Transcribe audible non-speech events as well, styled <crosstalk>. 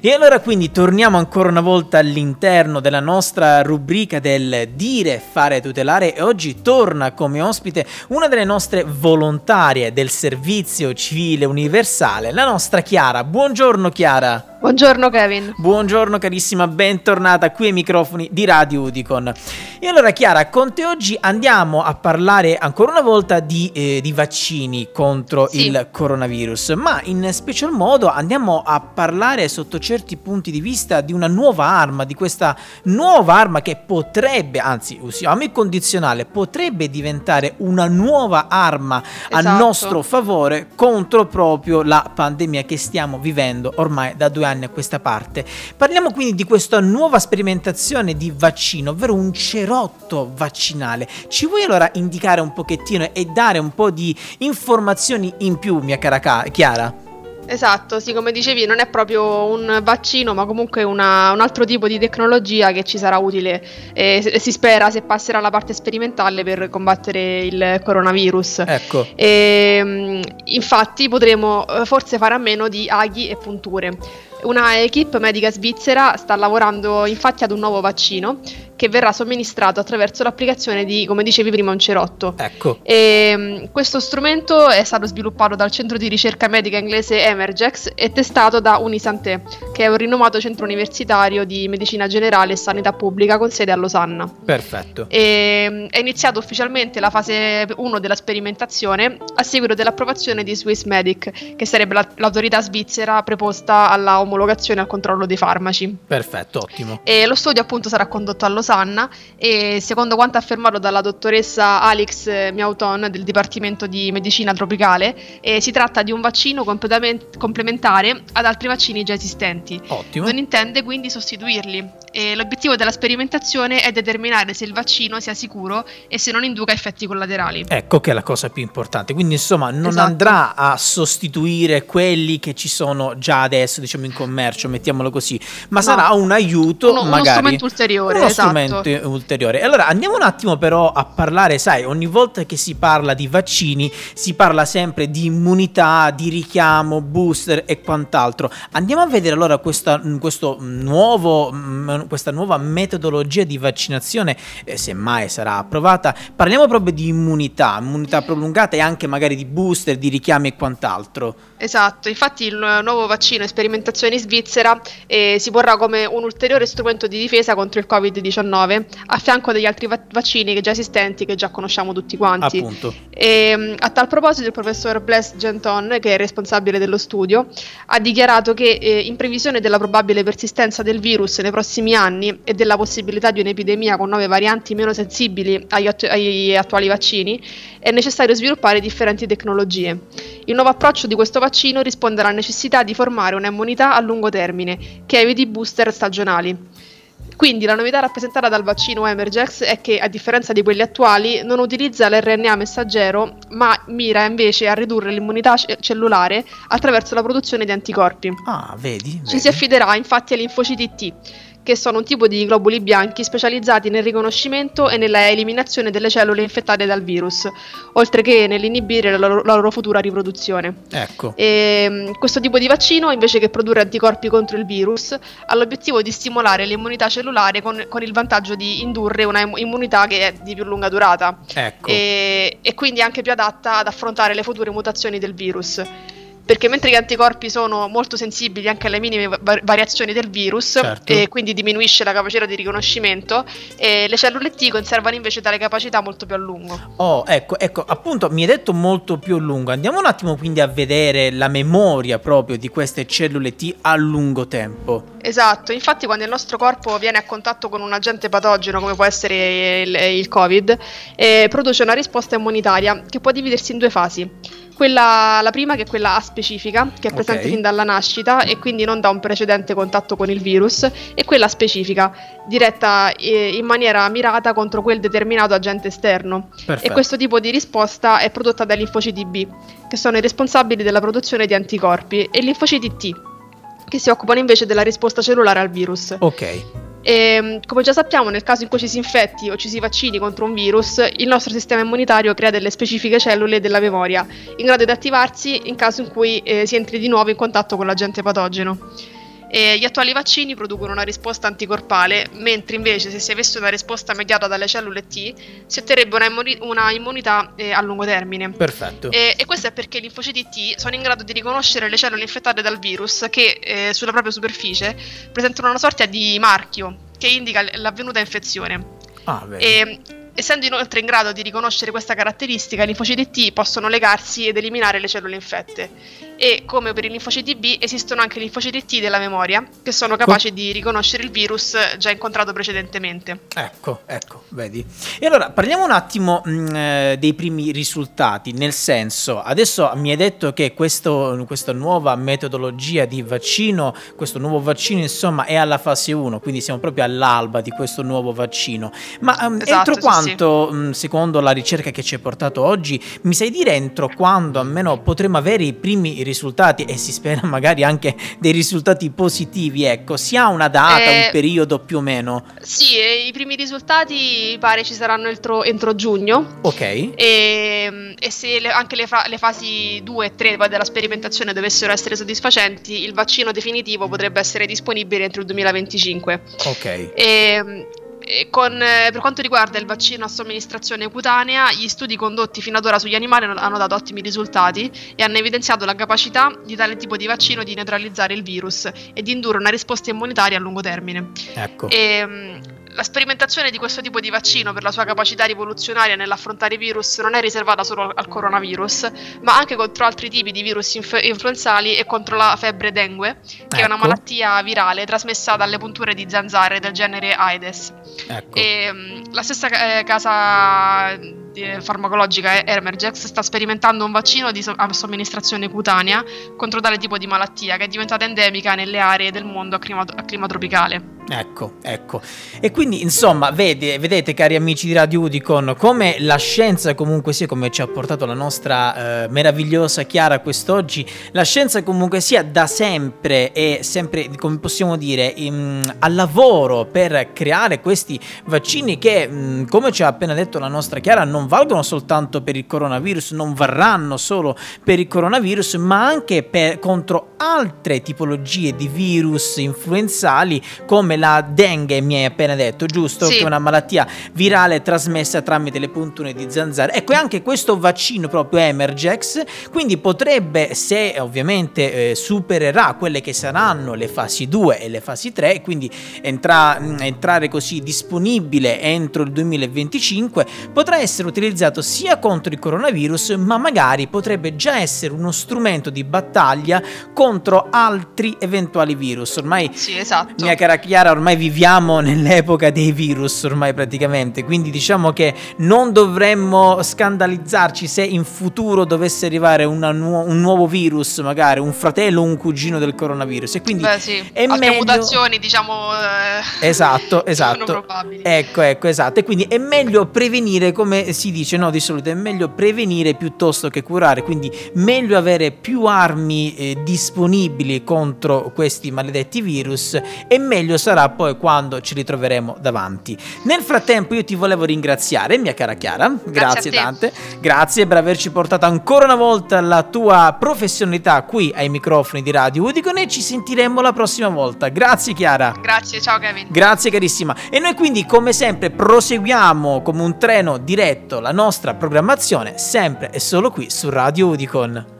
E allora quindi torniamo ancora una volta all'interno della nostra rubrica del dire, fare, tutelare e oggi torna come ospite una delle nostre volontarie del servizio civile universale, la nostra Chiara. Buongiorno Chiara. Buongiorno Kevin. Buongiorno carissima, bentornata qui ai microfoni di Radio Udicon. E allora Chiara, con te oggi andiamo a parlare ancora una volta di, eh, di vaccini contro sì. il coronavirus, ma in special modo andiamo a parlare sotto certi punti di vista di una nuova arma, di questa nuova arma che potrebbe, anzi usiamo il condizionale, potrebbe diventare una nuova arma esatto. a nostro favore contro proprio la pandemia che stiamo vivendo ormai da due anni anni a questa parte. Parliamo quindi di questa nuova sperimentazione di vaccino, ovvero un cerotto vaccinale. Ci vuoi allora indicare un pochettino e dare un po' di informazioni in più, mia cara Chiara? Esatto, sì, come dicevi, non è proprio un vaccino, ma comunque una, un altro tipo di tecnologia che ci sarà utile e si spera se passerà alla parte sperimentale per combattere il coronavirus. Ecco. E, ehm, infatti potremo eh, forse fare a meno di aghi e punture. Una equipe medica svizzera sta lavorando infatti ad un nuovo vaccino che verrà somministrato attraverso l'applicazione di, come dicevi prima, un cerotto. Ecco. E, um, questo strumento è stato sviluppato dal centro di ricerca medica inglese Emergex e testato da Unisanté, che è un rinomato centro universitario di medicina generale e sanità pubblica con sede a Losanna. Perfetto. E, um, è iniziata ufficialmente la fase 1 della sperimentazione a seguito dell'approvazione di Swissmedic, che sarebbe la, l'autorità svizzera preposta alla omologazione e al controllo dei farmaci. Perfetto, ottimo. E lo studio appunto sarà condotto a Losanna Losanna e secondo quanto affermato dalla dottoressa Alex Miauton del Dipartimento di Medicina Tropicale, eh, si tratta di un vaccino complementare ad altri vaccini già esistenti. Ottimo. Non intende quindi sostituirli. E l'obiettivo della sperimentazione è determinare se il vaccino sia sicuro e se non induca effetti collaterali. Ecco che è la cosa più importante. Quindi, insomma, non esatto. andrà a sostituire quelli che ci sono già adesso, diciamo in commercio, mettiamolo così, ma no. sarà un aiuto, uno, magari. Uno strumento ulteriore. Uno esatto strumento ulteriore. Allora andiamo un attimo però a parlare, sai, ogni volta che si parla di vaccini si parla sempre di immunità, di richiamo, booster e quant'altro. Andiamo a vedere allora questa, questo nuovo, questa nuova metodologia di vaccinazione, eh, se mai sarà approvata. Parliamo proprio di immunità, immunità prolungata e anche magari di booster, di richiami e quant'altro. Esatto, infatti il nuovo vaccino in sperimentazione in Svizzera eh, si porrà come un ulteriore strumento di difesa contro il Covid-19 a fianco degli altri va- vaccini che già esistenti che già conosciamo tutti quanti. E, ehm, a tal proposito il professor Bless Genton, che è responsabile dello studio, ha dichiarato che eh, in previsione della probabile persistenza del virus nei prossimi anni e della possibilità di un'epidemia con nuove varianti meno sensibili agli, att- agli attuali vaccini, è necessario sviluppare differenti tecnologie. Il nuovo approccio di questo vaccino risponde alla necessità di formare un'immunità a lungo termine che eviti booster stagionali. Quindi la novità rappresentata dal vaccino Emergex è che, a differenza di quelli attuali, non utilizza l'RNA messaggero, ma mira invece a ridurre l'immunità cellulare attraverso la produzione di anticorpi. Ah, vedi? Ci vedi. si affiderà infatti ai linfociti T, che sono un tipo di globuli bianchi specializzati nel riconoscimento e nella eliminazione delle cellule infettate dal virus, oltre che nell'inibire la loro, la loro futura riproduzione. Ecco. E, ehm, questo tipo di vaccino, invece che produrre anticorpi contro il virus, ha l'obiettivo di stimolare l'immunità cellulare con, con il vantaggio di indurre una immunità che è di più lunga durata ecco. e, e quindi anche più adatta ad affrontare le future mutazioni del virus perché mentre gli anticorpi sono molto sensibili anche alle minime va- variazioni del virus certo. e quindi diminuisce la capacità di riconoscimento, le cellule T conservano invece tale capacità molto più a lungo. Oh, ecco, ecco, appunto mi hai detto molto più a lungo. Andiamo un attimo quindi a vedere la memoria proprio di queste cellule T a lungo tempo. Esatto, infatti quando il nostro corpo viene a contatto con un agente patogeno come può essere il, il Covid, eh, produce una risposta immunitaria che può dividersi in due fasi. Quella, la prima che è quella aspecifica, che è presente okay. fin dalla nascita e quindi non da un precedente contatto con il virus, e quella specifica, diretta eh, in maniera mirata contro quel determinato agente esterno. Perfetto. E questo tipo di risposta è prodotta dai linfociti B, che sono i responsabili della produzione di anticorpi, e linfociti T, che si occupano invece della risposta cellulare al virus. Ok. E, ehm, come già sappiamo, nel caso in cui ci si infetti o ci si vaccini contro un virus, il nostro sistema immunitario crea delle specifiche cellule della memoria, in grado di attivarsi in caso in cui eh, si entri di nuovo in contatto con l'agente patogeno. E gli attuali vaccini producono una risposta anticorpale, mentre invece se si avesse una risposta mediata dalle cellule T si otterrebbe una, immuni- una immunità eh, a lungo termine. Perfetto. E, e, questo è perché i linfociti T sono in grado di riconoscere le cellule infettate dal virus che eh, sulla propria superficie presentano una sorta di marchio che indica l'avvenuta infezione. Ah, e, essendo inoltre in grado di riconoscere questa caratteristica, i linfociti T possono legarsi ed eliminare le cellule infette e come per i linfociti B esistono anche i linfociti T della memoria che sono capaci di riconoscere il virus già incontrato precedentemente. Ecco, ecco, vedi. E allora parliamo un attimo mh, mm, eh, dei primi risultati, nel senso, adesso mi hai detto che questo, questa nuova metodologia di vaccino, questo nuovo vaccino insomma è alla fase 1, quindi siamo proprio all'alba di questo nuovo vaccino, ma um, esatto, entro sì, quanto, sì. Mh, secondo la ricerca che ci hai portato oggi, mi sai dire entro quando almeno potremo avere i primi risultati e si spera <laughs> magari anche dei risultati positivi, ecco, si ha una data, Eh, un periodo più o meno? Sì, i primi risultati pare ci saranno entro, entro giugno. Ok. E, e se le- anche le, fa- le fasi 2 e 3 poi della sperimentazione dovessero essere soddisfacenti, il vaccino definitivo potrebbe essere disponibile entro il 2025. Ok. E con, eh, per quanto riguarda il vaccino a somministrazione cutanea, gli studi condotti fino ad ora sugli animali hanno, dato ottimi risultati e hanno evidenziato la capacità di tale tipo di vaccino di neutralizzare il virus e di indurre una risposta immunitaria a lungo termine. Ecco. E, mh, la sperimentazione di questo tipo di vaccino per la sua capacità rivoluzionaria nell'affrontare i virus non è riservata solo al coronavirus, ma anche contro altri tipi di virus inf- influenzali e contro la febbre dengue, che è una Ecco. malattia virale trasmessa dalle punture di zanzare del genere Aedes. Ecco. E, mh, la stessa eh, casa eh, farmacologica Emergex sta sperimentando un vaccino di so- somministrazione cutanea contro tale tipo di malattia che è diventata endemica nelle aree del mondo a clima, a clima tropicale. Ecco, ecco. E quindi, insomma, vede, vedete, cari amici di Radio Udicon, come la scienza comunque sia, come ci ha portato la nostra eh, meravigliosa Chiara quest'oggi, la scienza comunque sia da sempre e sempre, come possiamo dire, in- al lavoro per creare questi vaccini che, mh, come ci ha appena detto la nostra Chiara, non valgono soltanto per il coronavirus, non varranno solo per il coronavirus, ma anche per- contro altre tipologie di virus influenzali come la dengue, mi hai appena detto, giusto? Sì. Che è una malattia virale trasmessa tramite le punture di zanzara. Ecco, anche questo vaccino proprio Emergex, quindi potrebbe, se ovviamente eh, supererà quelle che saranno le fasi 2 e le fasi 3, quindi entra- mh, entrare così disponibile entro il 2025, potrà essere utilizzato sia contro il coronavirus, ma magari potrebbe già essere uno strumento di battaglia contro altri eventuali virus. Ormai Sì, esatto. mia cara Chiara, ormai viviamo nell'epoca dei virus, ormai praticamente, quindi diciamo che non dovremmo scandalizzarci se in futuro dovesse arrivare nuo- un nuovo virus, magari un fratello o un cugino del coronavirus. E quindi Beh, sì. è Altre meglio- mutazioni, diciamo, eh, Esatto, <laughs> esatto. Ecco, ecco, esatto. E quindi è meglio prevenire, come si dice, no, di solito è meglio prevenire piuttosto che curare, quindi meglio avere più armi eh, disponibili contro questi maledetti virus e meglio sarà poi quando ci ritroveremo davanti. Nel frattempo io ti volevo ringraziare, mia cara Chiara, grazie, te. tante, grazie per averci portato ancora una volta la tua professionalità qui ai microfoni di Radio Udicon e ci sentiremo la prossima volta. Grazie Chiara. Grazie, ciao Kevin. Grazie carissima. E noi quindi come sempre proseguiamo come un treno diretto la nostra programmazione sempre e solo qui su Radio Udicon.